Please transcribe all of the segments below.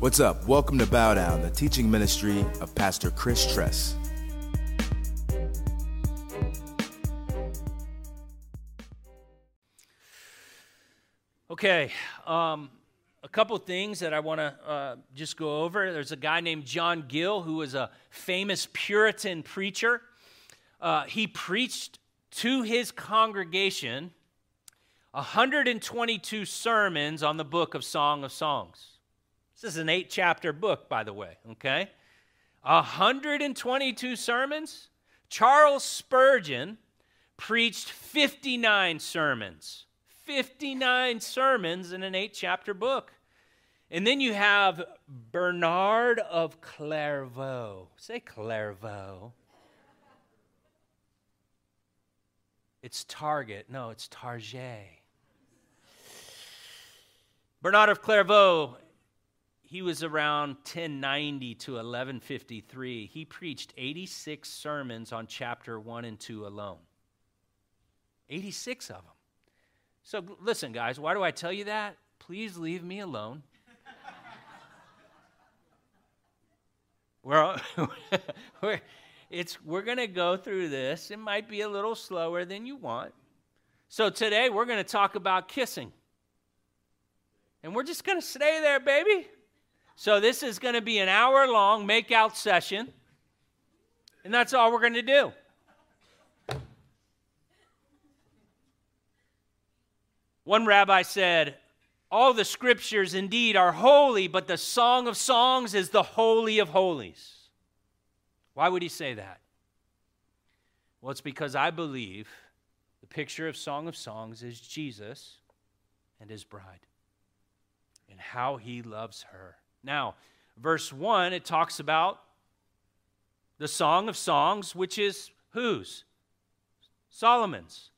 What's up? Welcome to Bow Down, the teaching ministry of Pastor Chris Tress. Okay, um, a couple things that I want to uh, just go over. There's a guy named John Gill who was a famous Puritan preacher. Uh, he preached to his congregation 122 sermons on the book of Song of Songs. This is an eight chapter book, by the way, okay? 122 sermons. Charles Spurgeon preached 59 sermons. 59 sermons in an eight chapter book. And then you have Bernard of Clairvaux. Say Clairvaux. It's Target. No, it's Target. Bernard of Clairvaux he was around 1090 to 1153. He preached 86 sermons on chapter 1 and 2 alone. 86 of them. So listen, guys, why do I tell you that? Please leave me alone. we're, we're, it's, we're going to go through this. It might be a little slower than you want. So today we're going to talk about kissing. And we're just going to stay there, baby. So this is going to be an hour long makeout session. And that's all we're going to do. One rabbi said, All the scriptures indeed are holy, but the Song of Songs is the Holy of Holies. Why would he say that? Well, it's because I believe the picture of Song of Songs is Jesus and his bride and how he loves her. Now, verse 1, it talks about the Song of Songs, which is whose? Solomon's.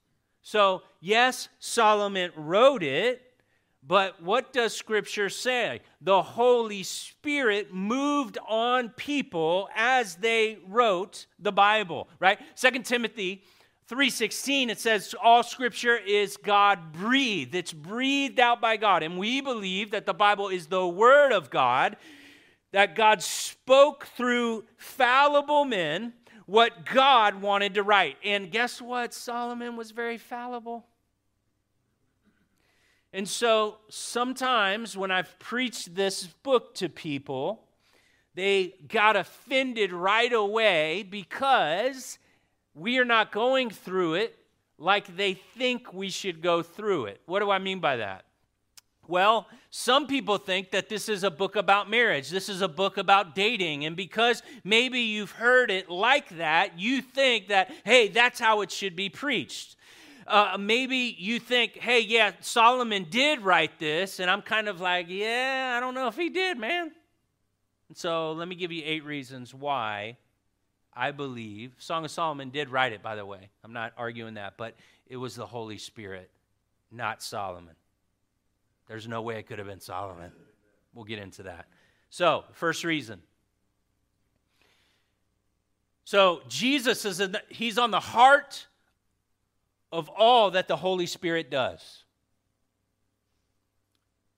So, yes, Solomon wrote it, but what does Scripture say? The Holy Spirit moved on people as they wrote the Bible, right? Second Timothy 3:16 it says all scripture is God breathed. It's breathed out by God. And we believe that the Bible is the word of God that God spoke through fallible men what God wanted to write. And guess what? Solomon was very fallible. And so sometimes when I've preached this book to people, they got offended right away because we are not going through it like they think we should go through it. What do I mean by that? Well, some people think that this is a book about marriage. This is a book about dating. And because maybe you've heard it like that, you think that, hey, that's how it should be preached. Uh, maybe you think, hey, yeah, Solomon did write this. And I'm kind of like, yeah, I don't know if he did, man. And so let me give you eight reasons why I believe, Song of Solomon did write it, by the way. I'm not arguing that, but it was the Holy Spirit, not Solomon. There's no way it could have been Solomon. We'll get into that. So, first reason. So, Jesus is the, he's on the heart of all that the Holy Spirit does.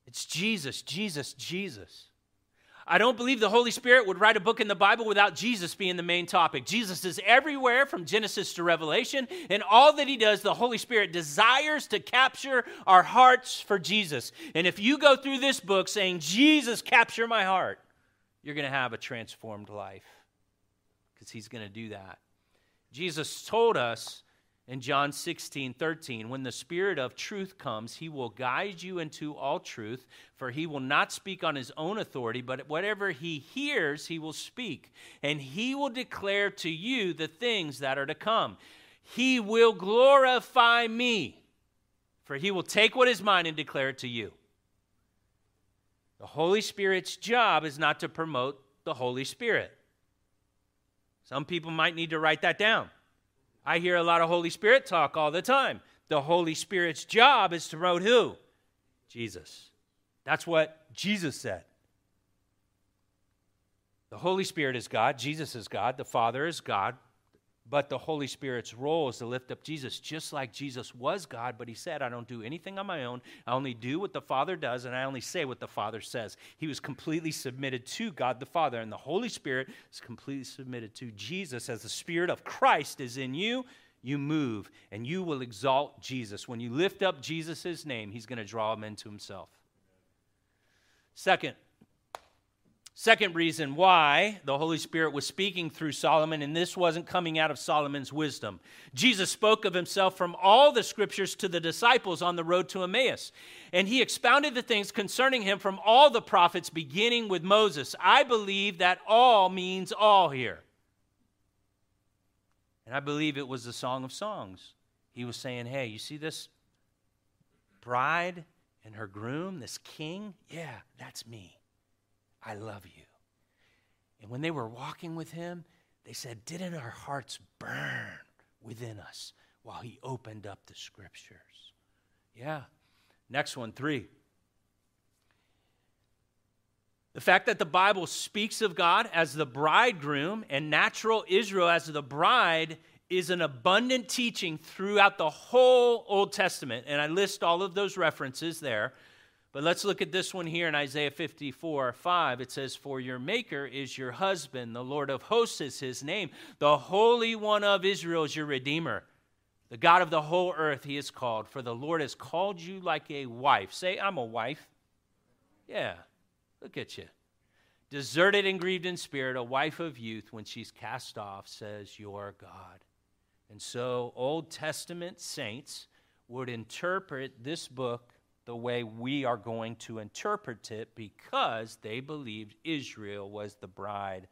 It's Jesus, Jesus, Jesus. I don't believe the Holy Spirit would write a book in the Bible without Jesus being the main topic. Jesus is everywhere from Genesis to Revelation, and all that he does, the Holy Spirit desires to capture our hearts for Jesus. And if you go through this book saying, Jesus, capture my heart, you're going to have a transformed life because he's going to do that. Jesus told us in John 16, 13, when the Spirit of truth comes, he will guide you into all truth, for he will not speak on his own authority, but whatever he hears, he will speak. And he will declare to you the things that are to come. He will glorify me, for he will take what is mine and declare it to you. The Holy Spirit's job is not to promote the Holy Spirit. Some people might need to write that down. I hear a lot of Holy Spirit talk all the time. The Holy Spirit's job is to promote who? Jesus. That's what Jesus said. The Holy Spirit is God, Jesus is God, the Father is God, But the Holy Spirit's role is to lift up Jesus, just like Jesus was God, but he said, I don't do anything on my own. I only do what the Father does, and I only say what the Father says. He was completely submitted to God the Father, and the Holy Spirit is completely submitted to Jesus. As the Spirit of Christ is in you, you move, and you will exalt Jesus. When you lift up Jesus' name, he's going to draw them into himself. Second, Second reason why the Holy Spirit was speaking through Solomon, and this wasn't coming out of Solomon's wisdom. Jesus spoke of himself from all the scriptures to the disciples on the road to Emmaus, and he expounded the things concerning him from all the prophets, beginning with Moses. I believe that all means all here. And I believe it was the Song of Songs. He was saying, Hey, you see this bride and her groom, this king? Yeah, that's me. I love you. And when they were walking with him, they said, Didn't our hearts burn within us while he opened up the scriptures? Yeah. Next one, three. The fact that the Bible speaks of God as the bridegroom and natural Israel as the bride is an abundant teaching throughout the whole Old Testament. And I list all of those references there. But let's look at this one here in Isaiah 54 5. It says, For your Maker is your husband, the Lord of hosts is his name, the Holy One of Israel is your Redeemer. The God of the whole earth he is called, for the Lord has called you like a wife. Say, I'm a wife. Yeah, look at you. Deserted and grieved in spirit, a wife of youth, when she's cast off, says, Your God. And so, Old Testament saints would interpret this book the way we are going to interpret it because they believed Israel was the bride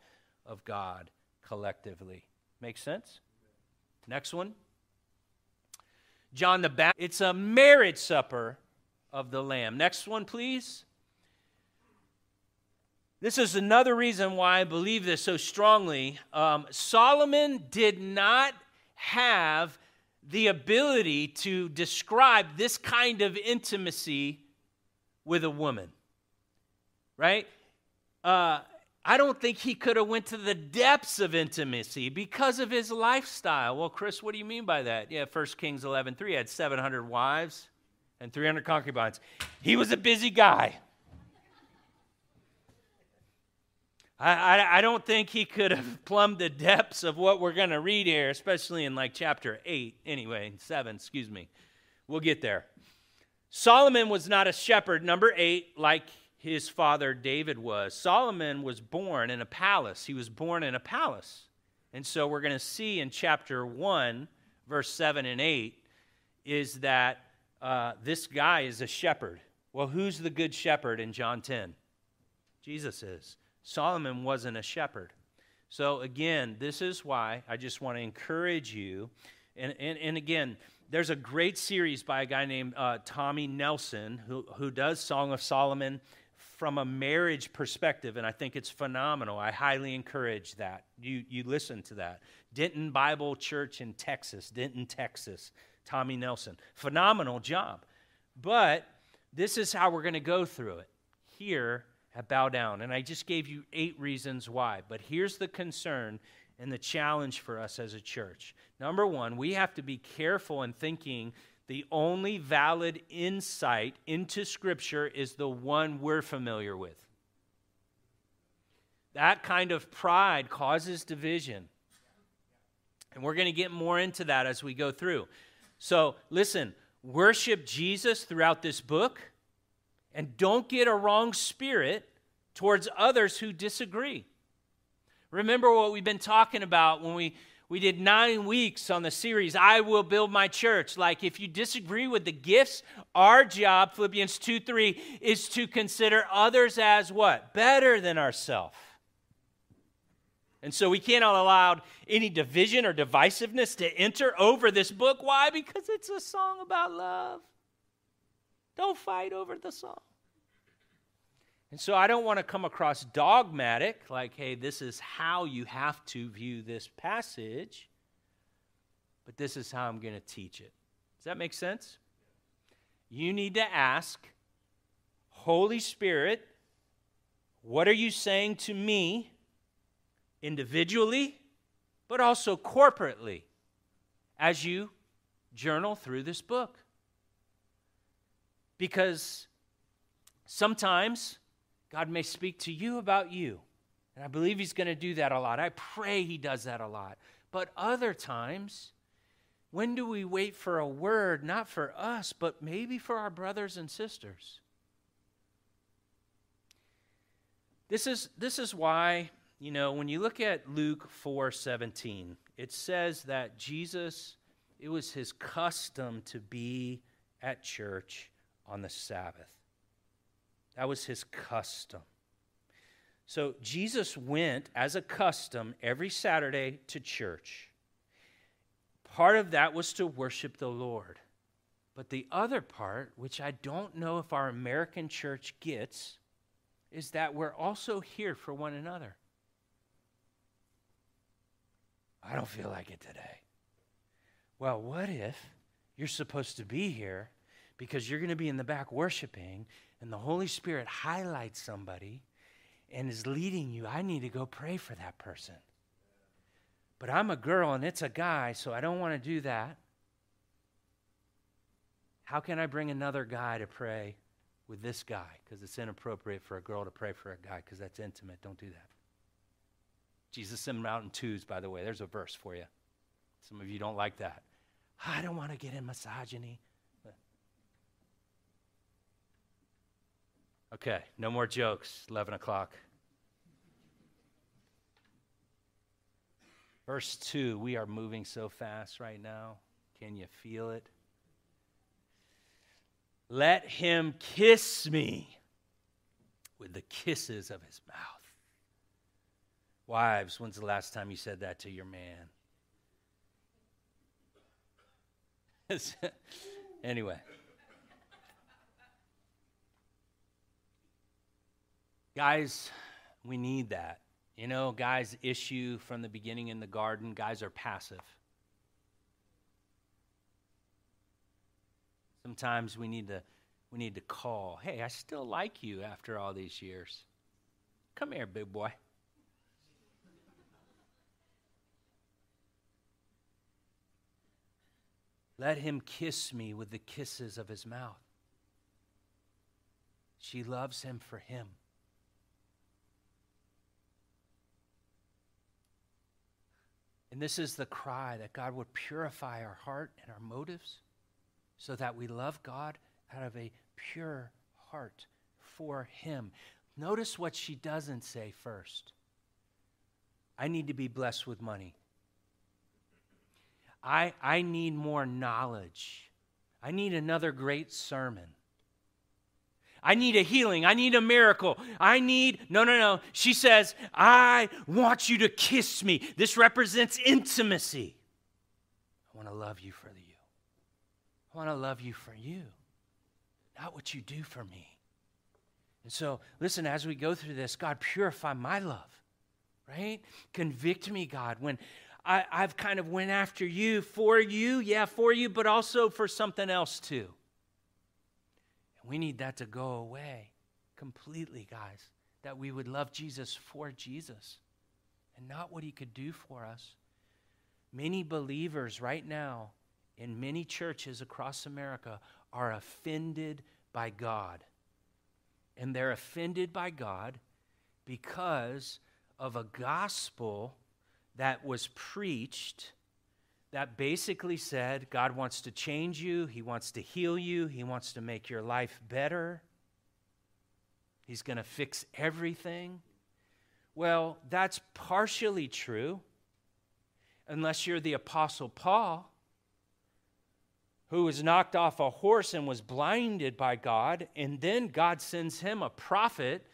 of God collectively. Make sense? Next one. John the Baptist. It's a marriage supper of the Lamb. Next one, please. This is another reason why I believe this so strongly. Um, Solomon did not have the ability to describe this kind of intimacy with a woman right? Uh, i don't think he could have went to the depths of intimacy because of his lifestyle. Well chris what do you mean by that? Yeah 1 kings 11 3 had 700 wives and 300 concubines. He was a busy guy I, I, I, don't think he could have plumbed the depths of what we're going to read here, especially in like chapter 8, anyway, 7, excuse me. We'll get there. Solomon was not a shepherd, number 8, like his father David was. Solomon was born in a palace. He was born in a palace. And so we're going to see in chapter 1, verse 7 and 8, is that uh, this guy is a shepherd. Well, who's the good shepherd in John 10? Jesus is. Solomon wasn't a shepherd. So, again, this is why I just want to encourage you. And, and, and again, there's a great series by a guy named uh, Tommy Nelson who, who does Song of Solomon from a marriage perspective, and I think it's phenomenal. I highly encourage that. You, you listen to that. Denton Bible Church in Texas, Denton, Texas, Tommy Nelson. Phenomenal job. But this is how we're going to go through it. Here bow down. And I just gave you eight reasons why. But here's the concern and the challenge for us as a church. Number one, we have to be careful in thinking the only valid insight into Scripture is the one we're familiar with. That kind of pride causes division. And we're going to get more into that as we go through. So, listen, worship Jesus throughout this book and don't get a wrong spirit towards others who disagree. Remember what we've been talking about when we, we did nine weeks on the series, I Will Build My Church. Like, if you disagree with the gifts, our job, Philippians 2 3, is to consider others as what? Better than ourselves. And so we cannot allow any division or divisiveness to enter over this book. Why? Because it's a song about love. Don't fight over the song. And so I don't want to come across dogmatic, like, hey, this is how you have to view this passage, but this is how I'm going to teach it. Does that make sense? You need to ask, Holy Spirit, what are you saying to me individually, but also corporately as you journal through this book. Because sometimes God may speak to you about you. And I believe He's going to do that a lot. I pray He does that a lot. But other times, when do we wait for a word, not for us, but maybe for our brothers and sisters? This is, this is why, you know, when you look at Luke 4 17, it says that Jesus, it was his custom to be at church on the Sabbath. That was his custom. So Jesus went as a custom every Saturday to church. Part of that was to worship the Lord. But the other part, which I don't know if our American church gets, is that we're also here for one another. I don't feel like it today. Well, what if you're supposed to be here because you're going to be in the back worshiping and the Holy Spirit highlights somebody and is leading you? I need to go pray for that person. But I'm a girl and it's a guy, so I don't want to do that. How can I bring another guy to pray with this guy because it's inappropriate for a girl to pray for a guy because that's intimate. Don't do that. Jesus sent them out in twos, by the way. There's a verse for you. Some of you don't like that. I don't want to get in misogyny. Okay, no more jokes. 11 o'clock. Verse 2 We are moving so fast right now. Can you feel it? Let him kiss me with the kisses of his mouth. Wives, when's the last time you said that to your man? anyway. Guys, we need that. You know, guys' issue from the beginning in the garden, guys are passive. Sometimes we need to we need to call. Hey, I still like you after all these years. Come here, big boy. Let him kiss me with the kisses of his mouth. She loves him for him. And this is the cry that God would purify our heart and our motives so that we love God out of a pure heart for Him. Notice what she doesn't say first. I need to be blessed with money. I, I need more knowledge. I need another great sermon. I need a healing. I need a miracle. I need, no, no, no. She says, I want you to kiss me. This represents intimacy. I want to love you for you. I want to love you for you, not what you do for me. And so, listen, as we go through this, God, purify my love, right? Convict me, God, when I, I've kind of went after you, for you, yeah, for you, but also for something else too. We need that to go away completely, guys, that we would love Jesus for Jesus and not what he could do for us. Many believers right now in many churches across America are offended by God. And they're offended by God because of a gospel that was preached that basically said God wants to change you, He wants to heal you, He wants to make your life better, He's going to fix everything. Well, that's partially true, unless you're the Apostle Paul who was knocked off a horse and was blinded by God, and then God sends him a prophet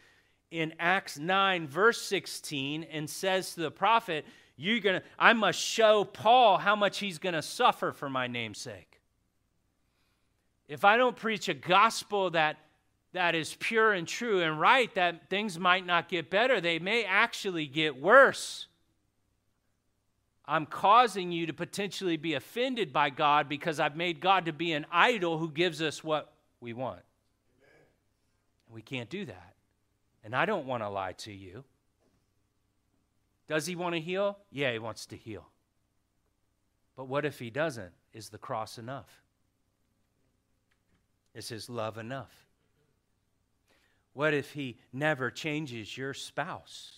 in Acts 9, verse 16, and says to the prophet, You're gonna, I must show Paul how much he's gonna suffer for my name's sake. If I don't preach a gospel that that is pure and true and right, that things might not get better, they may actually get worse. I'm causing you to potentially be offended by God because I've made God to be an idol who gives us what we want. We can't do that. And I don't want to lie to you. Does he want to heal? Yeah, he wants to heal. But what if he doesn't? Is the cross enough? Is his love enough? What if he never changes your spouse?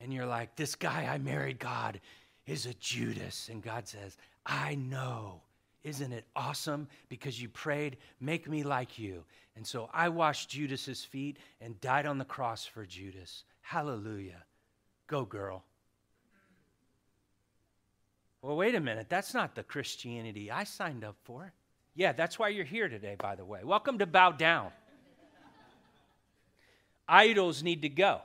And you're like, this guy I married, God, is a Judas. And God says, I know. Isn't it awesome? Because you prayed, make me like you. And so I washed Judas's feet and died on the cross for Judas. Hallelujah. Go, girl. Well, wait a minute. That's not the Christianity I signed up for. Yeah, that's why you're here today, by the way. Welcome to Bow Down. Idols need to go.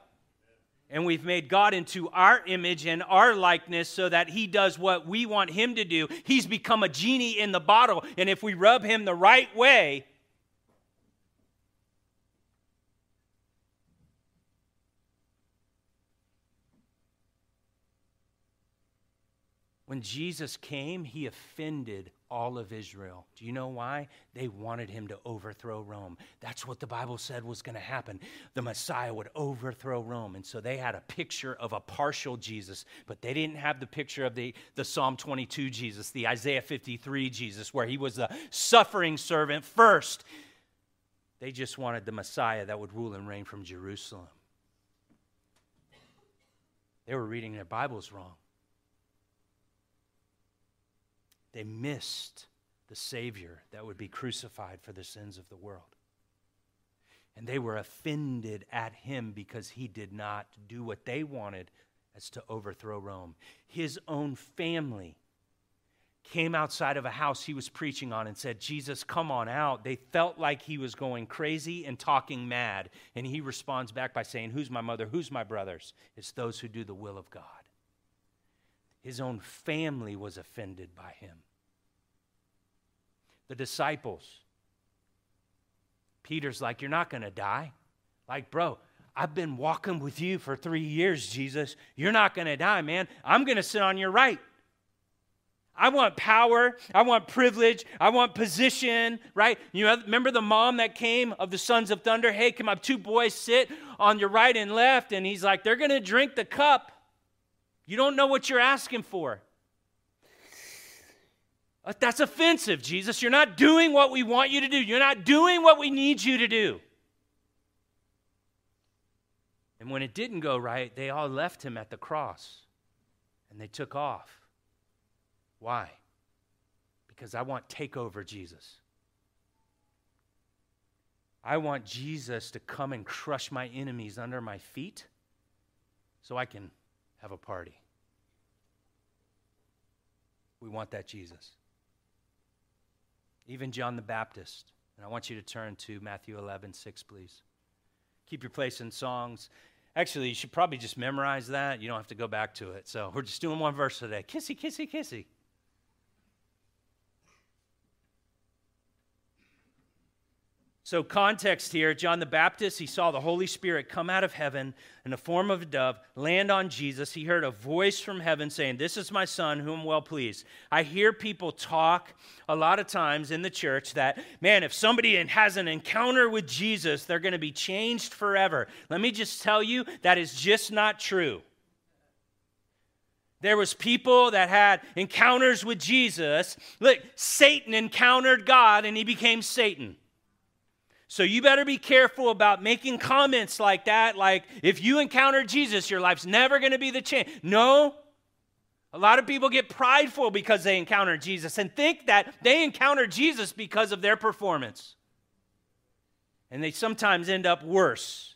And we've made God into our image and our likeness so that He does what we want Him to do. He's become a genie in the bottle. And if we rub Him the right way, When Jesus came, he offended all of Israel. Do you know why? They wanted him to overthrow Rome. That's what the Bible said was going to happen. The Messiah would overthrow Rome. And so they had a picture of a partial Jesus, but they didn't have the picture of the, the Psalm 22 Jesus, the Isaiah 53 Jesus, where he was the suffering servant first. They just wanted the Messiah that would rule and reign from Jerusalem. They were reading their Bibles wrong. They missed the Savior that would be crucified for the sins of the world. And they were offended at him because he did not do what they wanted as to overthrow Rome. His own family came outside of a house he was preaching on and said, Jesus, come on out. They felt like he was going crazy and talking mad. And he responds back by saying, Who's my mother? Who's my brothers? It's those who do the will of God. His own family was offended by him. The disciples. Peter's like, You're not going to die. Like, bro, I've been walking with you for three years, Jesus. You're not going to die, man. I'm going to sit on your right. I want power. I want privilege. I want position, right? You remember the mom that came of the sons of thunder? Hey, can my two boys sit on your right and left? And he's like, they're going to drink the cup. You don't know what you're asking for. Uh, that's offensive, Jesus. You're not doing what we want you to do. You're not doing what we need you to do. And when it didn't go right, they all left him at the cross and they took off. Why? Because I want takeover Jesus. I want Jesus to come and crush my enemies under my feet so I can have a party. We want that Jesus. Even John the Baptist. And I want you to turn to Matthew 11, 6, please. Keep your place in songs. Actually, you should probably just memorize that. You don't have to go back to it. So we're just doing one verse today. Kissy, kissy, kissy. So, context here John the Baptist, he saw the Holy Spirit come out of heaven in the form of a dove, land on Jesus. He heard a voice from heaven saying, This is my son, whom well pleased. I hear people talk a lot of times in the church that, man, if somebody has an encounter with Jesus, they're going to be changed forever. Let me just tell you, that is just not true. There was people that had encounters with Jesus. Look, Satan encountered God and he became Satan. So you better be careful about making comments like that, like if you encounter Jesus, your life's never going to be the change. No. A lot of people get prideful because they encounter Jesus and think that they encounter Jesus because of their performance. And they sometimes end up worse.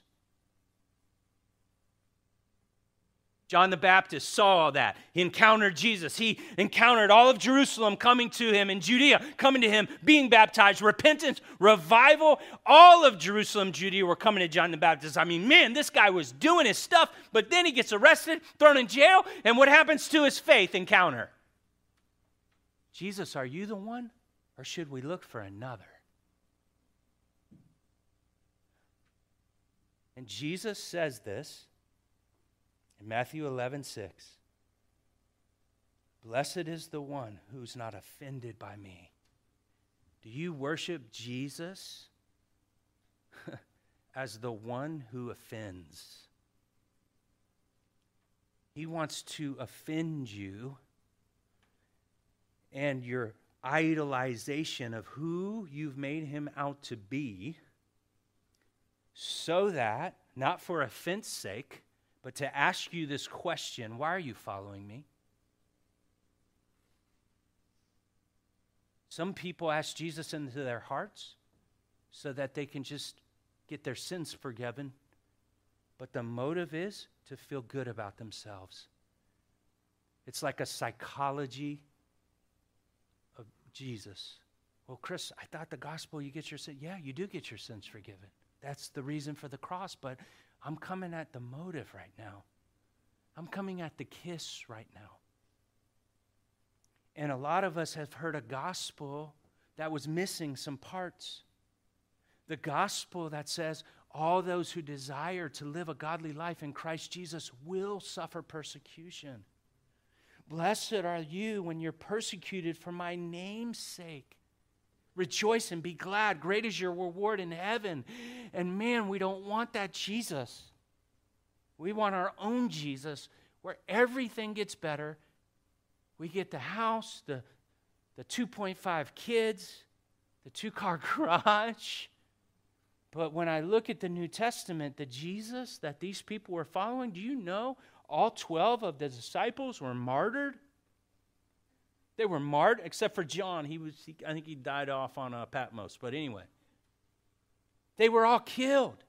John the Baptist saw that. He encountered Jesus. He encountered all of Jerusalem coming to him and Judea coming to him, being baptized, repentance, revival. All of Jerusalem, Judea were coming to John the Baptist. I mean, man, this guy was doing his stuff, but then he gets arrested, thrown in jail, and what happens to his faith encounter? Jesus, are you the one, or should we look for another? And Jesus says this in Matthew 11, 6, Blessed is the one who's not offended by me. Do you worship Jesus as the one who offends? He wants to offend you and your idolization of who you've made him out to be, so that, not for offense sake, but to ask you this question why are you following me? Some people ask Jesus into their hearts so that they can just get their sins forgiven. But the motive is to feel good about themselves. It's like a psychology of Jesus. Well, Chris, I thought the gospel, you get your sin. Yeah, you do get your sins forgiven. That's the reason for the cross. But I'm coming at the motive right now. I'm coming at the kiss right now. And a lot of us have heard a gospel that was missing some parts. The gospel that says all those who desire to live a godly life in Christ Jesus will suffer persecution. Blessed are you when you're persecuted for my name's sake. Rejoice and be glad. Great is your reward in heaven. And man, we don't want that Jesus. We want our own Jesus where everything gets better we get the house, the, the 2.5 kids, the two car garage. But when I look at the New Testament, the Jesus that these people were following, do you know all 12 of the disciples were martyred? They were martyred, except for John. He was, he, I think he died off on uh, Patmos. But anyway, they were all killed.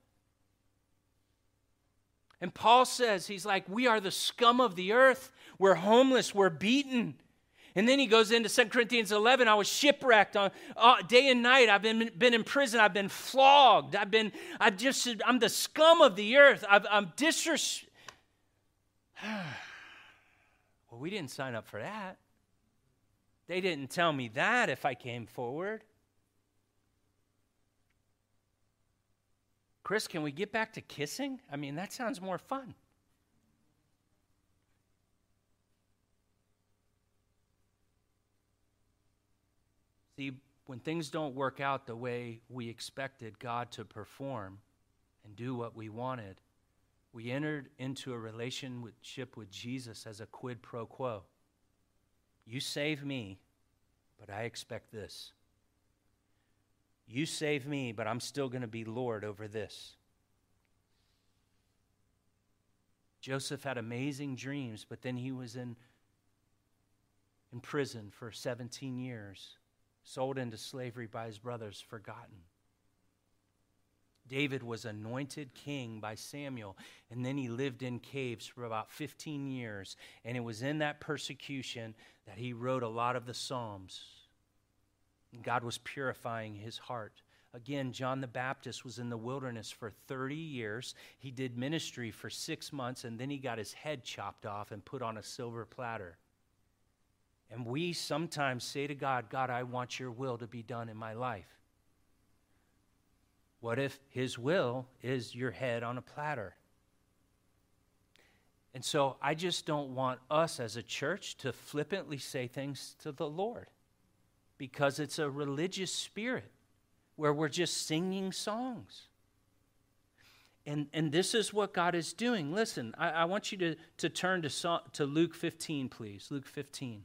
And Paul says, he's like, we are the scum of the earth. We're homeless. We're beaten. And then he goes into 2 Corinthians 11. I was shipwrecked on uh, day and night. I've been, been in prison. I've been flogged. I've been, I've just, I'm the scum of the earth. I've, I'm disres. well, we didn't sign up for that. They didn't tell me that if I came forward. Chris, can we get back to kissing? I mean, that sounds more fun. See, when things don't work out the way we expected God to perform and do what we wanted, we entered into a relationship with Jesus as a quid pro quo. You save me, but I expect this. You save me, but I'm still going to be Lord over this. Joseph had amazing dreams, but then he was in, in prison for 17 years, sold into slavery by his brothers, forgotten. David was anointed king by Samuel, and then he lived in caves for about 15 years. And it was in that persecution that he wrote a lot of the Psalms. God was purifying his heart. Again, John the Baptist was in the wilderness for 30 years. He did ministry for six months, and then he got his head chopped off and put on a silver platter. And we sometimes say to God, God, I want your will to be done in my life. What if his will is your head on a platter? And so I just don't want us as a church to flippantly say things to the Lord because it's a religious spirit where we're just singing songs. And, and this is what God is doing. Listen, I, I want you to, to turn to, to Luke 15, please. Luke 15.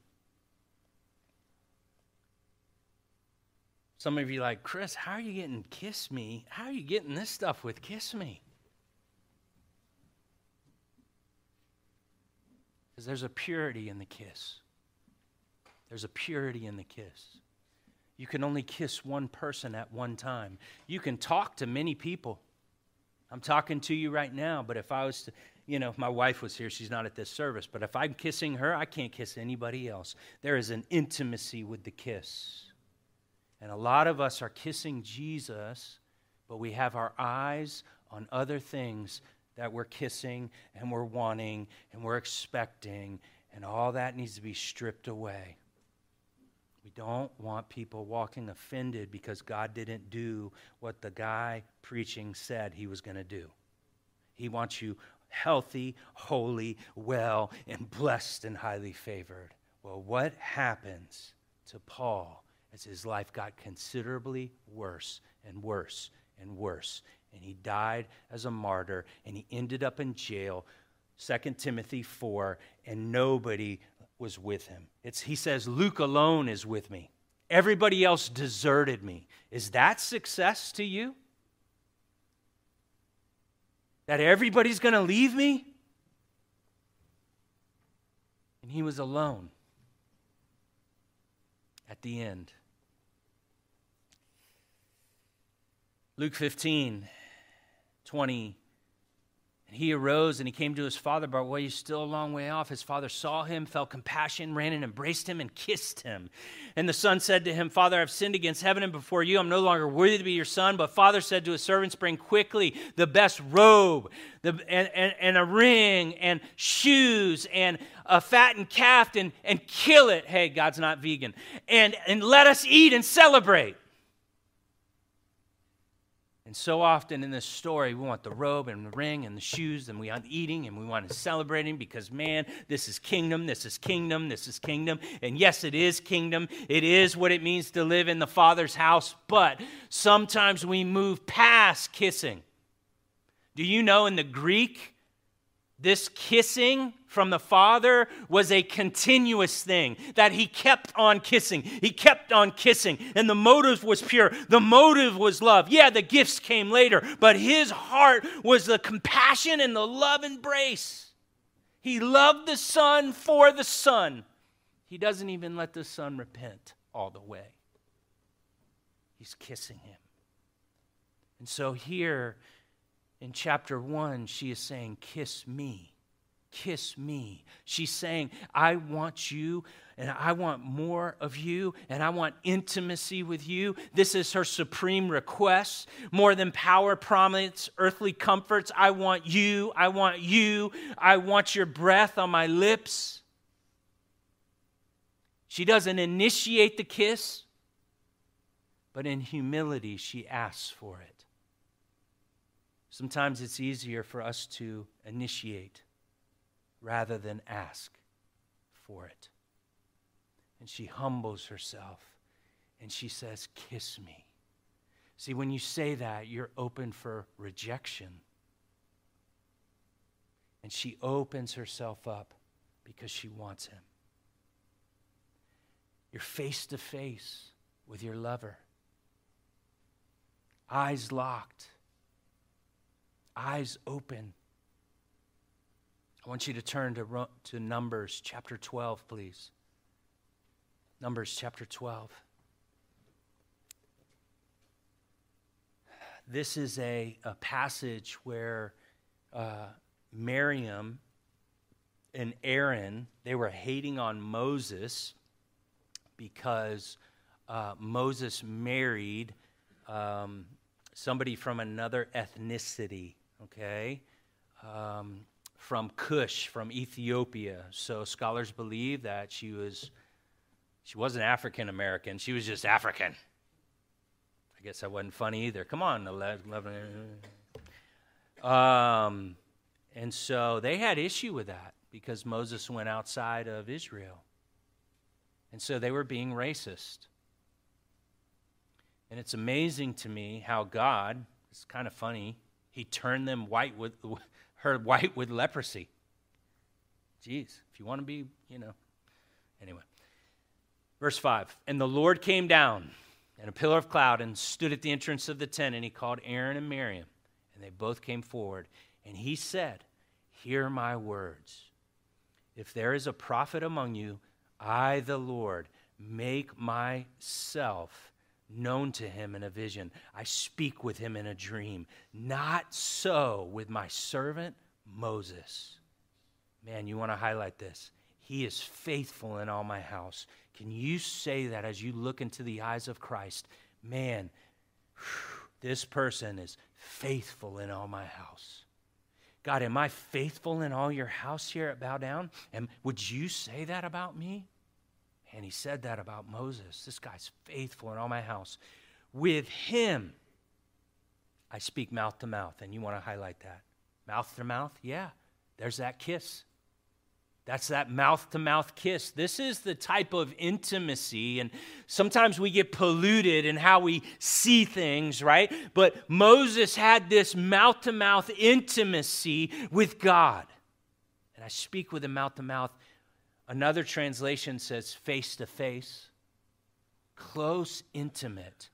Some of you like, Chris, how are you getting Kiss Me? How are you getting this stuff with Kiss Me? Because there's a purity in the kiss. There's a purity in the kiss. You can only kiss one person at one time. You can talk to many people. I'm talking to you right now, but if I was to, you know, if my wife was here, she's not at this service, but if I'm kissing her, I can't kiss anybody else. There is an intimacy with the kiss. And a lot of us are kissing Jesus, but we have our eyes on other things that we're kissing and we're wanting and we're expecting, and all that needs to be stripped away. We don't want people walking offended because God didn't do what the guy preaching said he was going to do. He wants you healthy, holy, well, and blessed and highly favored. Well, what happens to Paul as his life got considerably worse and worse and worse? And he died as a martyr and he ended up in jail, 2 Timothy 4, and nobody was with him. It's, he says, Luke alone is with me. Everybody else deserted me. Is that success to you? That everybody's going to leave me? And he was alone at the end. Luke 15, 20 and he arose and he came to his father, but while he's still a long way off, his father saw him, felt compassion, ran and embraced him and kissed him. And the son said to him, Father, I've sinned against heaven and before you. I'm no longer worthy to be your son. But father said to his servants, Bring quickly the best robe the, and, and, and a ring and shoes and a fattened calf and, and kill it. Hey, God's not vegan. And, and let us eat and celebrate. And so often in this story, we want the robe and the ring and the shoes, and we want eating and we want to celebrating because, man, this is kingdom, this is kingdom, this is kingdom. And yes, it is kingdom. It is what it means to live in the Father's house, but sometimes we move past kissing. Do you know in the Greek, this kissing from the Father was a continuous thing, that he kept on kissing. He kept on kissing, and the motive was pure. The motive was love. Yeah, the gifts came later, but his heart was the compassion and the love embrace. He loved the Son for the Son. He doesn't even let the Son repent all the way, he's kissing him. And so here, in chapter 1, she is saying, Kiss me. Kiss me. She's saying, I want you and I want more of you and I want intimacy with you. This is her supreme request. More than power, prominence, earthly comforts. I want you. I want you. I want your breath on my lips. She doesn't initiate the kiss, but in humility, she asks for it. Sometimes it's easier for us to initiate rather than ask for it. And she humbles herself and she says, Kiss me. See, when you say that, you're open for rejection. And she opens herself up because she wants him. You're face to face with your lover, eyes locked eyes open. I want you to turn to, to Numbers chapter 12, please. Numbers chapter 12. This is a, a passage where uh, Miriam and Aaron, they were hating on Moses because uh, Moses married um, somebody from another ethnicity okay, um, from Cush, from Ethiopia. So scholars believe that she was she wasn't African American, she was just African. I guess that wasn't funny either. Come on, 11. Um, and so they had issue with that because Moses went outside of Israel. And so they were being racist. And it's amazing to me how God, it's kind of funny, he turned them white with her white with leprosy. Jeez, if you want to be, you know. Anyway. Verse 5 And the Lord came down in a pillar of cloud and stood at the entrance of the tent, and he called Aaron and Miriam, and they both came forward. And he said, Hear my words. If there is a prophet among you, I, the Lord, make myself known to him in a vision. I speak with him in a dream. Not so with my servant Moses. Man, you want to highlight this. He is faithful in all my house. Can you say that as you look into the eyes of Christ? Man, this person is faithful in all my house. God, am I faithful in all your house here at Bow Down? And would you say that about me? And he said that about Moses. This guy's faithful in all my house. With him, I speak mouth to mouth. And you want to highlight that. Mouth to mouth? Yeah. There's that kiss. That's that mouth to mouth kiss. This is the type of intimacy, and sometimes we get polluted in how we see things, right? But Moses had this mouth to mouth intimacy with God. And I speak with him mouth to mouth. Another translation says face to face, close, intimate.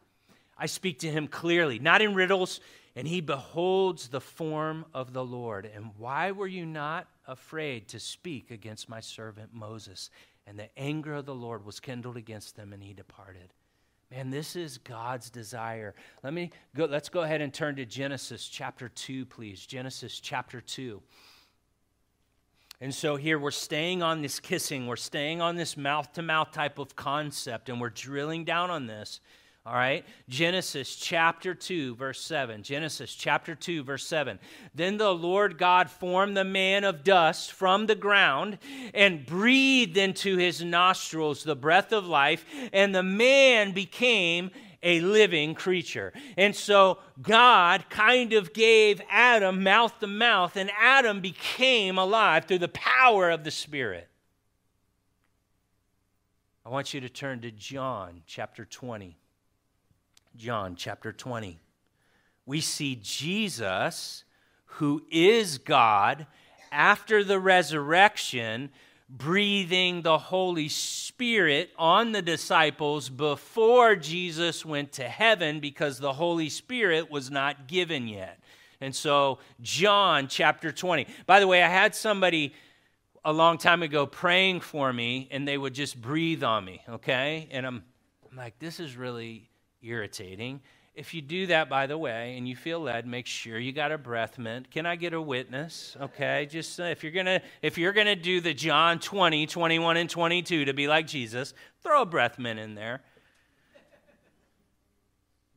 I speak to him clearly, not in riddles, and he beholds the form of the Lord. And why were you not afraid to speak against my servant Moses? And the anger of the Lord was kindled against them, and he departed. Man, this is God's desire. Let me go, let's go ahead and turn to Genesis chapter 2, please. Genesis chapter 2. And so here we're staying on this kissing, we're staying on this mouth to mouth type of concept, and we're drilling down on this. All right? Genesis chapter 2, verse 7. Genesis chapter 2, verse 7. Then the Lord God formed the man of dust from the ground and breathed into his nostrils the breath of life, and the man became a living creature. And so God kind of gave Adam mouth to mouth, and Adam became alive through the power of the Spirit. I want you to turn to John chapter 20. John chapter 20. We see Jesus, who is God, after the resurrection, breathing the Holy Spirit on the disciples before Jesus went to heaven because the Holy Spirit was not given yet. And so, John chapter 20. By the way, I had somebody a long time ago praying for me, and they would just breathe on me, okay? And I'm, I'm like, this is really irritating. If you do that, by the way, and you feel led, make sure you got a breath mint. Can I get a witness? Okay, just uh, if you're gonna if you're gonna do the John 20, 21, and 22 to be like Jesus, throw a breath mint in there.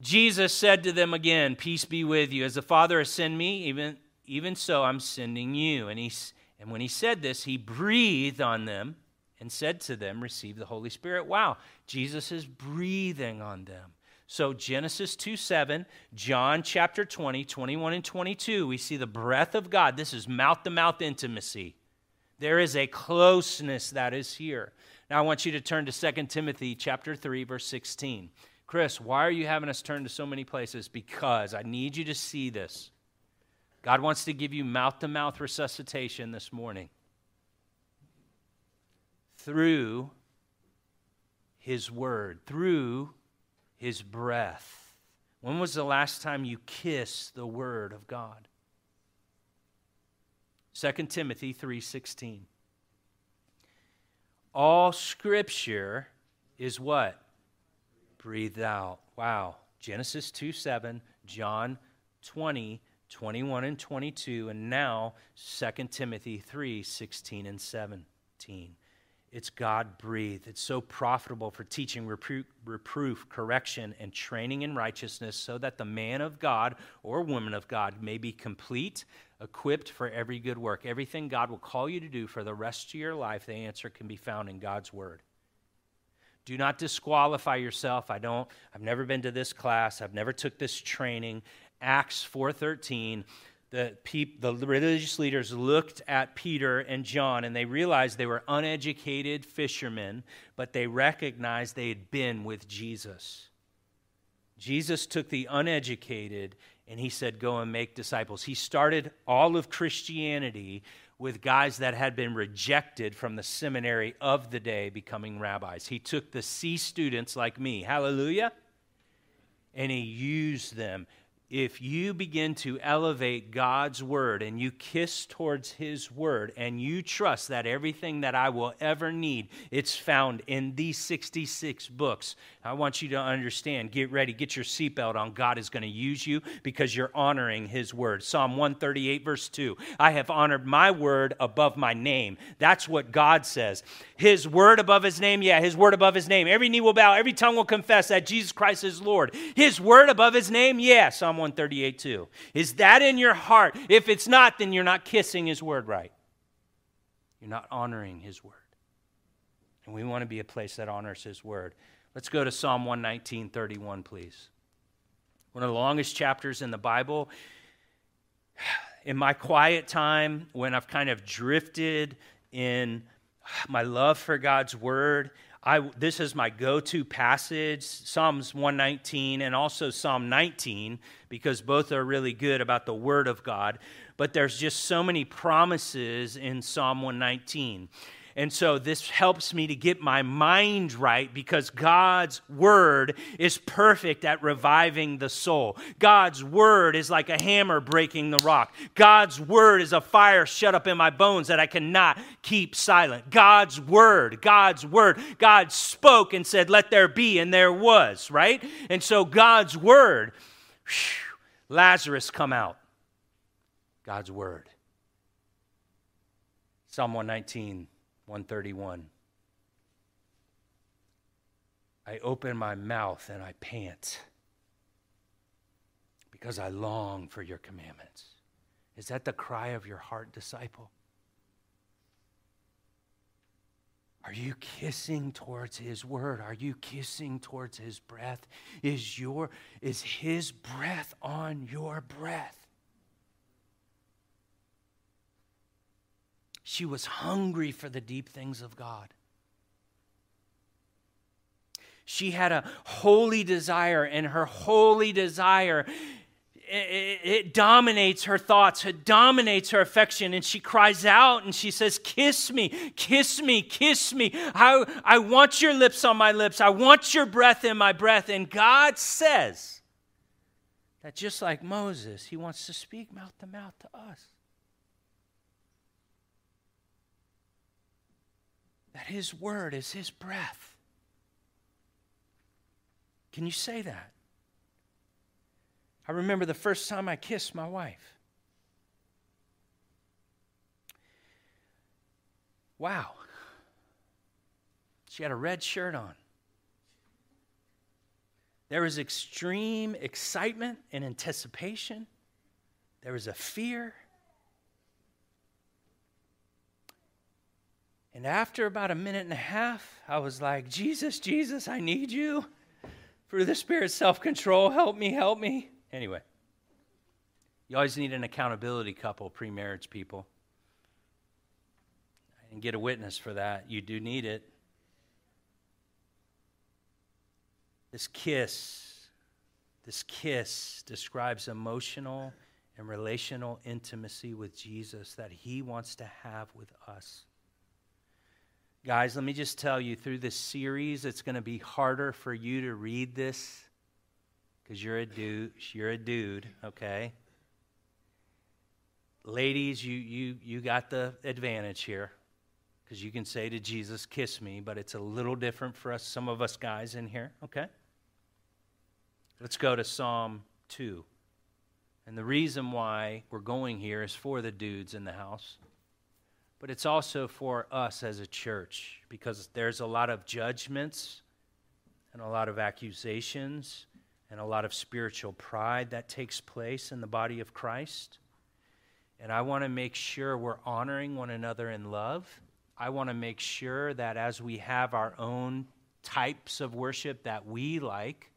Jesus said to them again, Peace be with you. As the Father has sent me, even, even so I'm sending you. And, he, and when he said this, he breathed on them and said to them, Receive the Holy Spirit. Wow, Jesus is breathing on them. So, Genesis 2 7, John chapter 20, 21 and 22, we see the breath of God. This is mouth to mouth intimacy. There is a closeness that is here. Now, I want you to turn to 2 Timothy chapter 3, verse 16. Chris, why are you having us turn to so many places? Because I need you to see this. God wants to give you mouth to mouth resuscitation this morning through His Word, through his breath. When was the last time you kissed the word of God? 2 Timothy 3:16. All scripture is what? Breathed out. Wow. Genesis 2 7, John 20, 21 and 22, and now 2 Timothy 3 16 and 17. It's God breathed. It's so profitable for teaching, reproof, reproof, correction, and training in righteousness, so that the man of God or woman of God may be complete, equipped for every good work. Everything God will call you to do for the rest of your life, the answer can be found in God's Word. Do not disqualify yourself. I don't, I've never been to this class, I've never took this training. Acts 413 the, peop, the religious leaders looked at Peter and John and they realized they were uneducated fishermen, but they recognized they had been with Jesus. Jesus took the uneducated and he said, Go and make disciples. He started all of Christianity with guys that had been rejected from the seminary of the day becoming rabbis. He took the C students like me, hallelujah, and he used them if you begin to elevate God's word and you kiss towards his word and you trust that everything that I will ever need it's found in these 66 books I want you to understand get ready get your seatbelt on. God is going to use you because you're honoring his word. Psalm 138 verse 2 I have honored my word above my name. That's what God says. His word above his name? Yeah his word above his name. Every knee will bow every tongue will confess that Jesus Christ is Lord. His word above his name? Yeah Psalm 138 2. Is that in your heart? If it's not, then you're not kissing his word right. You're not honoring his word. And we want to be a place that honors his word. Let's go to Psalm 119, 31, please. One of the longest chapters in the Bible. In my quiet time, when I've kind of drifted in my love for God's word, I, this is my go to passage, Psalms 119 and also Psalm 19, because both are really good about the Word of God. But there's just so many promises in Psalm 119. And so this helps me to get my mind right because God's word is perfect at reviving the soul. God's word is like a hammer breaking the rock. God's word is a fire shut up in my bones that I cannot keep silent. God's word, God's word, God spoke and said, Let there be, and there was, right? And so God's word, whew, Lazarus come out. God's word. Psalm 119. 131. I open my mouth and I pant because I long for your commandments. Is that the cry of your heart, disciple? Are you kissing towards his word? Are you kissing towards his breath? Is your is his breath on your breath? She was hungry for the deep things of God. She had a holy desire, and her holy desire it, dominates her thoughts, it dominates her affection, and she cries out and she says, Kiss me, kiss me, kiss me. I, I want your lips on my lips, I want your breath in my breath. And God says that just like Moses, he wants to speak mouth to mouth to us. That His word is His breath. Can you say that? I remember the first time I kissed my wife. Wow. She had a red shirt on. There was extreme excitement and anticipation. There was a fear. And after about a minute and a half, I was like, Jesus, Jesus, I need you. Through the Spirit's self control, help me, help me. Anyway, you always need an accountability couple, pre marriage people. And get a witness for that. You do need it. This kiss, this kiss describes emotional and relational intimacy with Jesus that he wants to have with us. Guys, let me just tell you through this series, it's going to be harder for you to read this because you're a dude. You're a dude, okay? Ladies, you, you, you got the advantage here because you can say to Jesus, Kiss me, but it's a little different for us, some of us guys in here, okay? Let's go to Psalm 2. And the reason why we're going here is for the dudes in the house but it's also for us as a church because there's a lot of judgments and a lot of accusations and a lot of spiritual pride that takes place in the body of Christ. And I want to make sure we're honoring one another in love. I want to make sure that as we have our own types of worship that we like,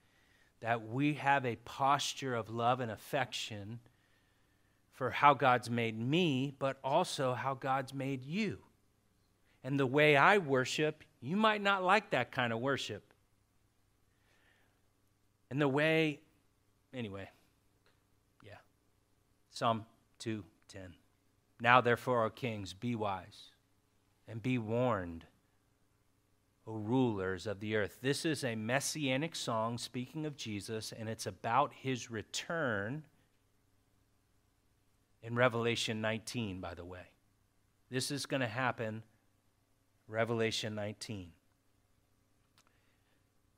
that we have a posture of love and affection for how God's made me, but also how God's made you. And the way I worship, you might not like that kind of worship. And the way, anyway, yeah. Psalm 2:10. Now therefore, O kings, be wise and be warned, O rulers of the earth. This is a messianic song speaking of Jesus, and it's about his return in Revelation 19, by the way. This is going to happen, Revelation 19.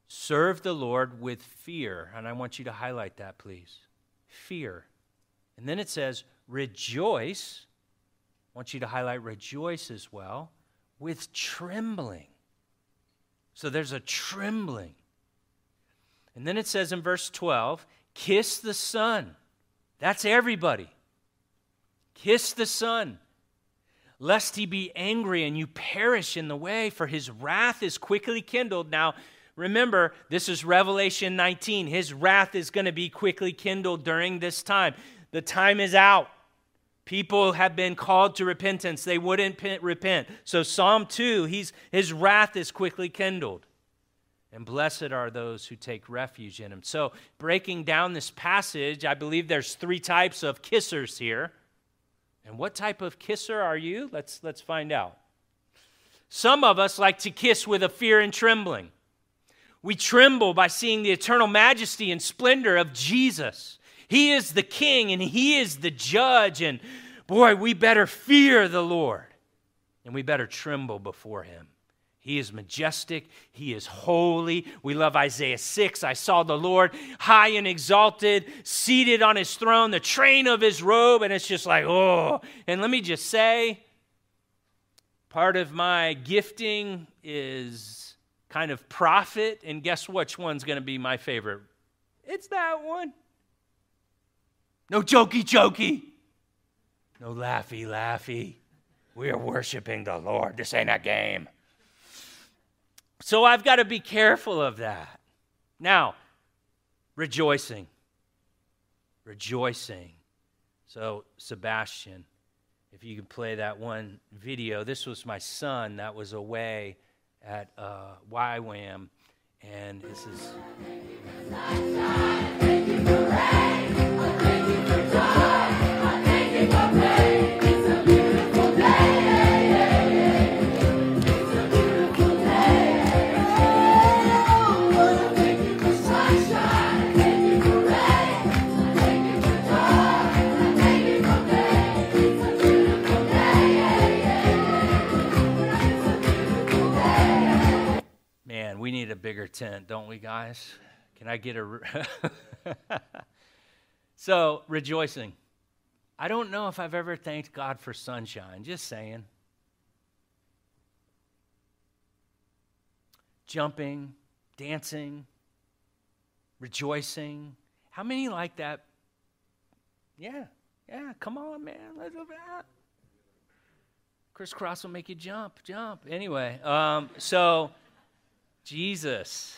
Serve the Lord with fear. And I want you to highlight that, please. Fear. And then it says, rejoice. I want you to highlight rejoice as well, with trembling. So there's a trembling. And then it says in verse 12, kiss the Son. That's everybody. Kiss the Son, lest he be angry and you perish in the way, for his wrath is quickly kindled. Now, remember, this is Revelation 19. His wrath is going to be quickly kindled during this time. The time is out. People have been called to repentance. They wouldn't repent. So, Psalm 2, he's, his wrath is quickly kindled. And blessed are those who take refuge in him. So, breaking down this passage, I believe there's three types of kissers here. And what type of kisser are you? Let's, let's find out. Some of us like to kiss with a fear and trembling. We tremble by seeing the eternal majesty and splendor of Jesus. He is the king and he is the judge. And boy, we better fear the Lord and we better tremble before him. He is majestic. He is holy. We love Isaiah 6. I saw the Lord high and exalted, seated on his throne, the train of his robe. And it's just like, oh. And let me just say, part of my gifting is kind of prophet. And guess which one's going to be my favorite? It's that one. No jokey jokey. No laughy laughy. We are worshiping the Lord. This ain't a game. So I've got to be careful of that. Now, rejoicing. Rejoicing. So, Sebastian, if you can play that one video, this was my son that was away at uh, YWAM, and this is. Need a bigger tent, don't we, guys? Can I get a. so, rejoicing. I don't know if I've ever thanked God for sunshine, just saying. Jumping, dancing, rejoicing. How many like that? Yeah, yeah, come on, man. Let's do that. Kris Kross will make you jump, jump. Anyway, um, so. Jesus.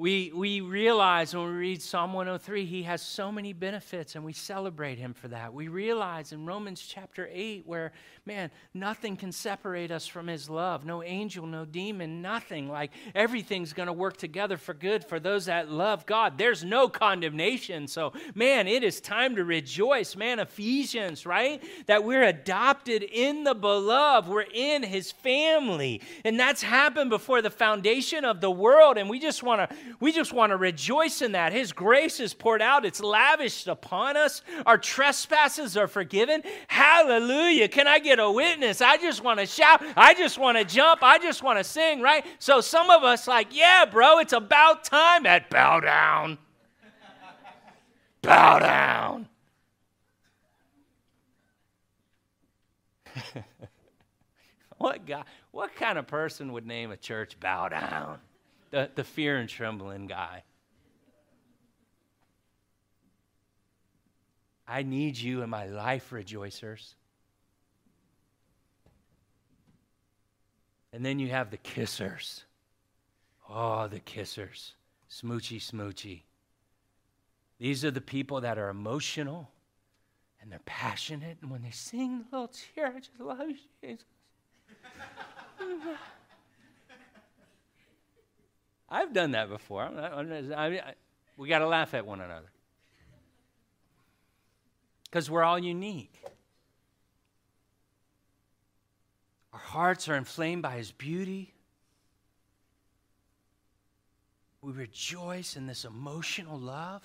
We, we realize when we read Psalm 103, he has so many benefits, and we celebrate him for that. We realize in Romans chapter 8, where, man, nothing can separate us from his love. No angel, no demon, nothing. Like everything's going to work together for good for those that love God. There's no condemnation. So, man, it is time to rejoice. Man, Ephesians, right? That we're adopted in the beloved, we're in his family. And that's happened before the foundation of the world. And we just want to we just want to rejoice in that. His grace is poured out, it's lavished upon us. Our trespasses are forgiven. Hallelujah. Can I get a witness? I just want to shout. I just want to jump. I just want to sing, right? So some of us, like, yeah, bro, it's about time at bow down. bow down. what guy, what kind of person would name a church bow down? The, the fear and trembling guy. I need you in my life, rejoicers. And then you have the kissers. Oh, the kissers. Smoochy, smoochy. These are the people that are emotional and they're passionate. And when they sing the little tear, I just love you, Jesus. I've done that before. I, I, we got to laugh at one another. Because we're all unique. Our hearts are inflamed by His beauty. We rejoice in this emotional love.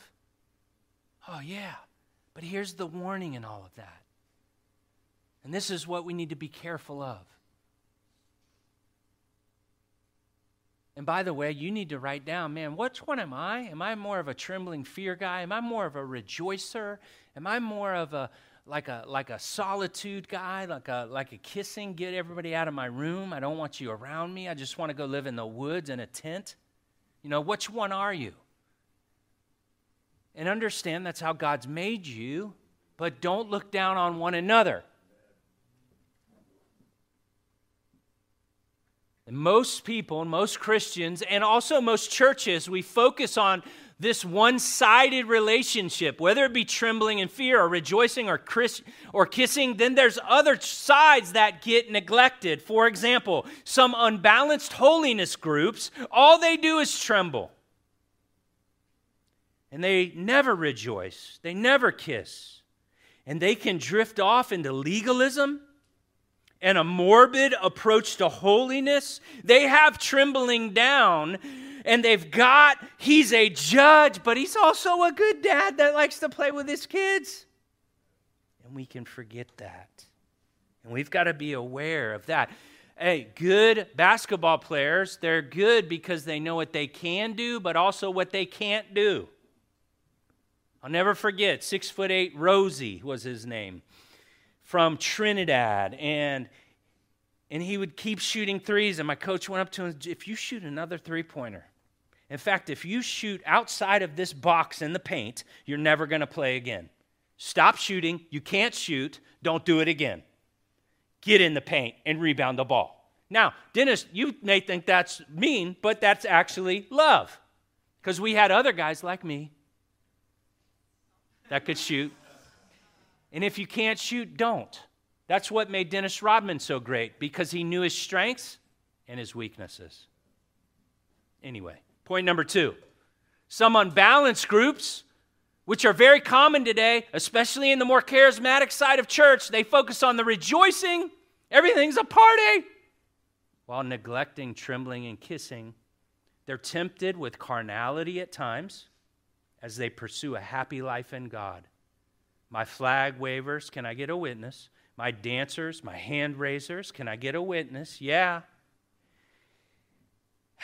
Oh, yeah. But here's the warning in all of that. And this is what we need to be careful of. And by the way, you need to write down, man, which one am I? Am I more of a trembling fear guy? Am I more of a rejoicer? Am I more of a like a like a solitude guy, like a like a kissing, get everybody out of my room. I don't want you around me. I just want to go live in the woods in a tent. You know, which one are you? And understand that's how God's made you, but don't look down on one another. Most people, most Christians, and also most churches, we focus on this one sided relationship, whether it be trembling in fear or rejoicing or, chris- or kissing, then there's other sides that get neglected. For example, some unbalanced holiness groups, all they do is tremble. And they never rejoice, they never kiss. And they can drift off into legalism and a morbid approach to holiness. They have trembling down and they've got, he's a judge, but he's also a good dad that likes to play with his kids. And we can forget that. And we've got to be aware of that. Hey, good basketball players, they're good because they know what they can do, but also what they can't do. I'll never forget, six foot eight Rosie was his name from Trinidad. And and he would keep shooting threes. And my coach went up to him, if you shoot another three pointer, in fact, if you shoot outside of this box in the paint, you're never going to play again. Stop shooting. You can't shoot. Don't do it again. Get in the paint and rebound the ball. Now, Dennis, you may think that's mean, but that's actually love. Because we had other guys like me that could shoot. And if you can't shoot, don't. That's what made Dennis Rodman so great because he knew his strengths and his weaknesses. Anyway, Point number two some unbalanced groups, which are very common today, especially in the more charismatic side of church, they focus on the rejoicing, everything's a party, while neglecting trembling and kissing. They're tempted with carnality at times as they pursue a happy life in God. My flag wavers, can I get a witness? My dancers, my hand raisers, can I get a witness? Yeah.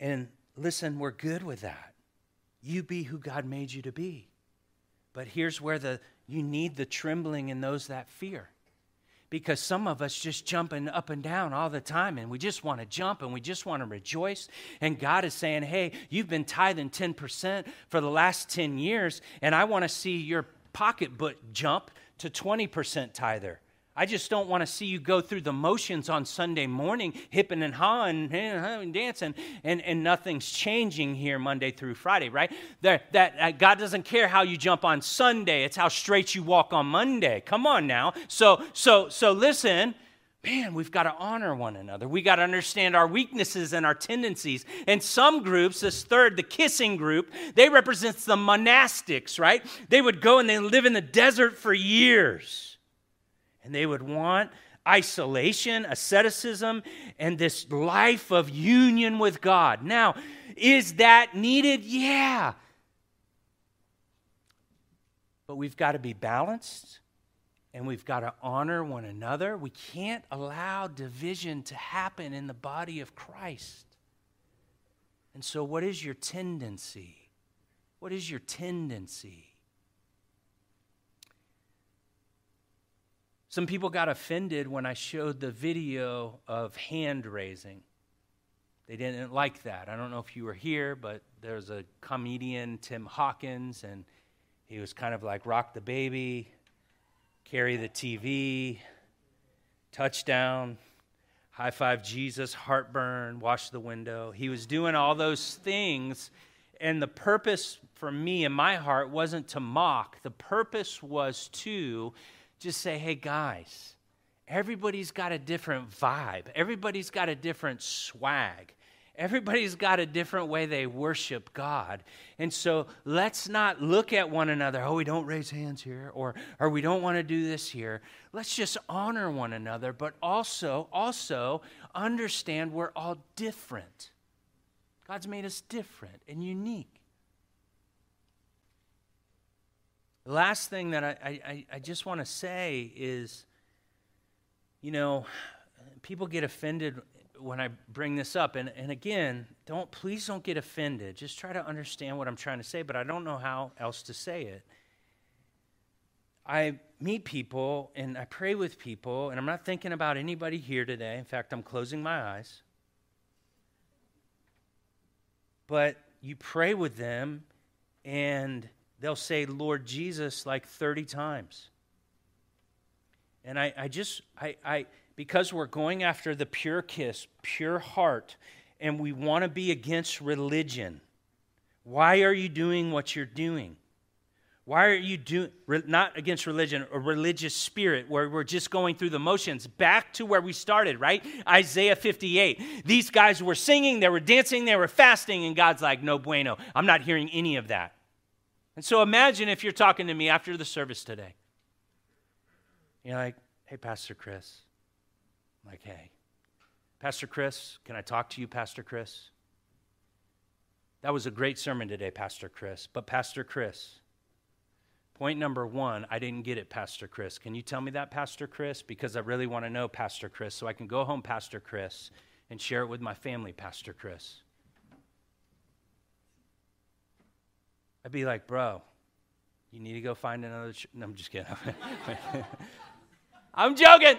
And listen, we're good with that. You be who God made you to be. But here's where the you need the trembling in those that fear. Because some of us just jumping up and down all the time and we just want to jump and we just want to rejoice. And God is saying, Hey, you've been tithing 10% for the last 10 years, and I want to see your pocketbook jump to 20% tither. I just don't want to see you go through the motions on Sunday morning, hipping and hawing and dancing, and, and nothing's changing here Monday through Friday, right? That, that uh, God doesn't care how you jump on Sunday; it's how straight you walk on Monday. Come on now. So, so, so listen. Man, we've got to honor one another. We got to understand our weaknesses and our tendencies. And some groups, this third, the kissing group, they represent the monastics, right? They would go and they live in the desert for years and they would want isolation, asceticism, and this life of union with God. Now, is that needed? Yeah. But we've got to be balanced and we've got to honor one another. We can't allow division to happen in the body of Christ. And so, what is your tendency? What is your tendency? Some people got offended when I showed the video of hand raising. They didn't like that. I don't know if you were here, but there's a comedian, Tim Hawkins, and he was kind of like rock the baby, carry the TV, touchdown, high five Jesus, heartburn, wash the window. He was doing all those things, and the purpose for me in my heart wasn't to mock, the purpose was to just say, hey, guys, everybody's got a different vibe, everybody's got a different swag. Everybody's got a different way they worship God. And so let's not look at one another, oh, we don't raise hands here, or, or we don't want to do this here. Let's just honor one another, but also, also understand we're all different. God's made us different and unique. The last thing that I, I, I just want to say is, you know, people get offended when I bring this up. And, and again, don't please don't get offended. Just try to understand what I'm trying to say, but I don't know how else to say it. I meet people and I pray with people, and I'm not thinking about anybody here today. In fact, I'm closing my eyes. But you pray with them, and they'll say, Lord Jesus, like 30 times. And I, I just, I, I, because we're going after the pure kiss, pure heart, and we want to be against religion. Why are you doing what you're doing? Why are you doing, not against religion, a religious spirit where we're just going through the motions? Back to where we started, right? Isaiah 58. These guys were singing, they were dancing, they were fasting, and God's like, no bueno. I'm not hearing any of that. And so imagine if you're talking to me after the service today. You're like, hey, Pastor Chris. I'm like, hey, Pastor Chris, can I talk to you, Pastor Chris? That was a great sermon today, Pastor Chris. But, Pastor Chris, point number one, I didn't get it, Pastor Chris. Can you tell me that, Pastor Chris? Because I really want to know, Pastor Chris, so I can go home, Pastor Chris, and share it with my family, Pastor Chris. I'd be like, bro, you need to go find another. Ch-. No, I'm just kidding. I'm joking.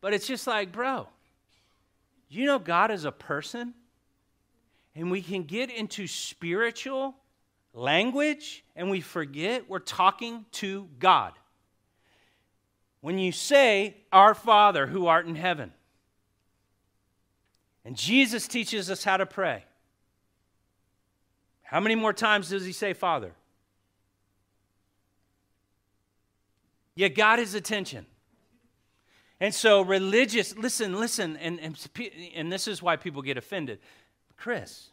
But it's just like, bro, you know God is a person? And we can get into spiritual language and we forget we're talking to God. When you say, Our Father who art in heaven, and Jesus teaches us how to pray, how many more times does he say, Father? You got his attention. And so, religious, listen, listen, and, and, and this is why people get offended. Chris,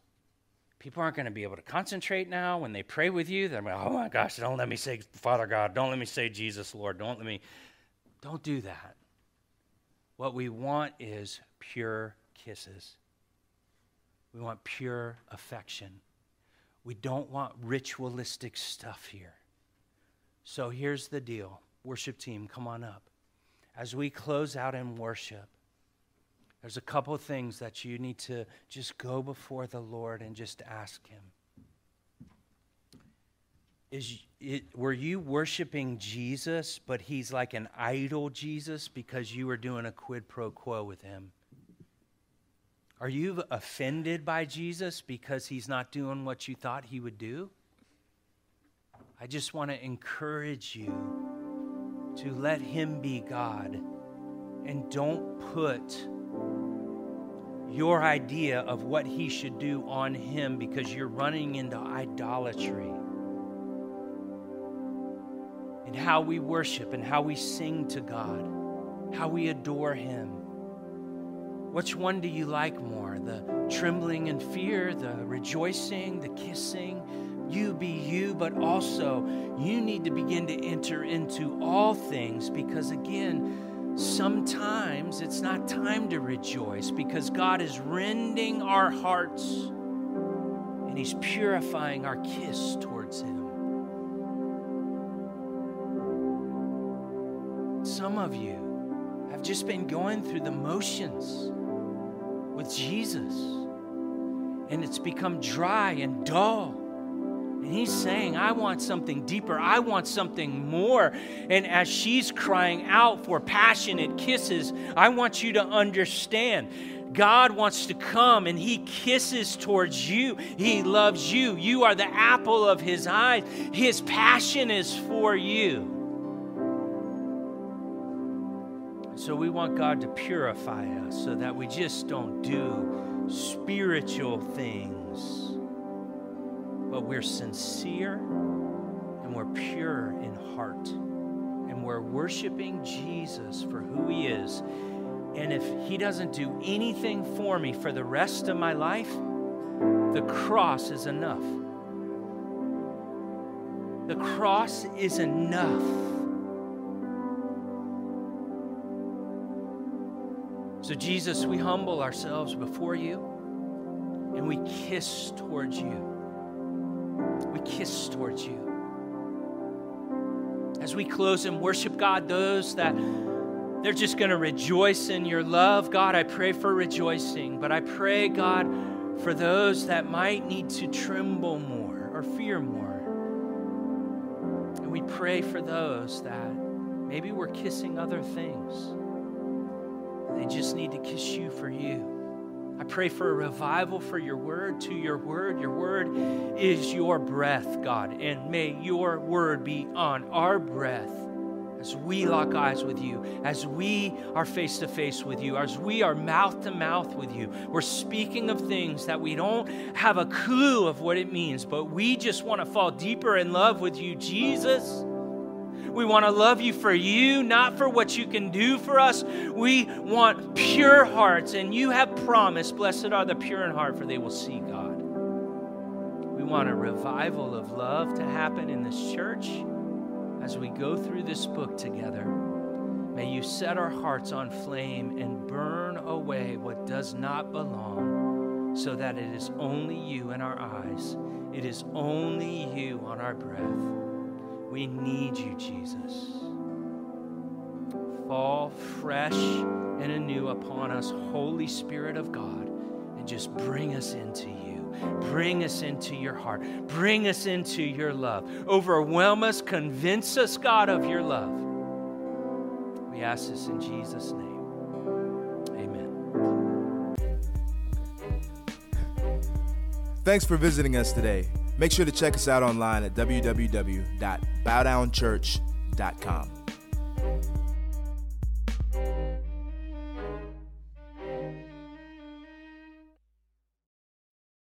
people aren't going to be able to concentrate now when they pray with you. They're like, oh my gosh, don't let me say Father God. Don't let me say Jesus, Lord. Don't let me. Don't do that. What we want is pure kisses. We want pure affection. We don't want ritualistic stuff here. So here's the deal. Worship team, come on up. As we close out in worship, there's a couple things that you need to just go before the Lord and just ask Him. Is it, were you worshiping Jesus, but He's like an idol Jesus because you were doing a quid pro quo with Him? Are you offended by Jesus because He's not doing what you thought He would do? I just want to encourage you to let Him be God and don't put your idea of what he should do on him because you're running into idolatry. And how we worship and how we sing to God, how we adore him. Which one do you like more? The trembling and fear, the rejoicing, the kissing? You be you, but also you need to begin to enter into all things because, again, sometimes it's not time to rejoice because God is rending our hearts and He's purifying our kiss towards Him. Some of you have just been going through the motions with Jesus, and it's become dry and dull. And he's saying, I want something deeper. I want something more. And as she's crying out for passionate kisses, I want you to understand. God wants to come and He kisses towards you. He loves you. You are the apple of His eyes. His passion is for you. So we want God to purify us so that we just don't do spiritual things but we're sincere and we're pure in heart. And we're worshiping Jesus for who he is. And if he doesn't do anything for me for the rest of my life, the cross is enough. The cross is enough. So, Jesus, we humble ourselves before you and we kiss towards you we kiss towards you. As we close and worship God, those that they're just going to rejoice in your love, God, I pray for rejoicing. But I pray, God, for those that might need to tremble more or fear more. And we pray for those that maybe we're kissing other things. They just need to kiss you for you. I pray for a revival for your word, to your word. Your word is your breath, God, and may your word be on our breath as we lock eyes with you, as we are face to face with you, as we are mouth to mouth with you. We're speaking of things that we don't have a clue of what it means, but we just want to fall deeper in love with you, Jesus. We want to love you for you, not for what you can do for us. We want pure hearts, and you have promised, Blessed are the pure in heart, for they will see God. We want a revival of love to happen in this church as we go through this book together. May you set our hearts on flame and burn away what does not belong, so that it is only you in our eyes, it is only you on our breath. We need you, Jesus. Fall fresh and anew upon us, Holy Spirit of God, and just bring us into you. Bring us into your heart. Bring us into your love. Overwhelm us, convince us, God, of your love. We ask this in Jesus' name. Amen. Thanks for visiting us today. Make sure to check us out online at www.bowdownchurch.com.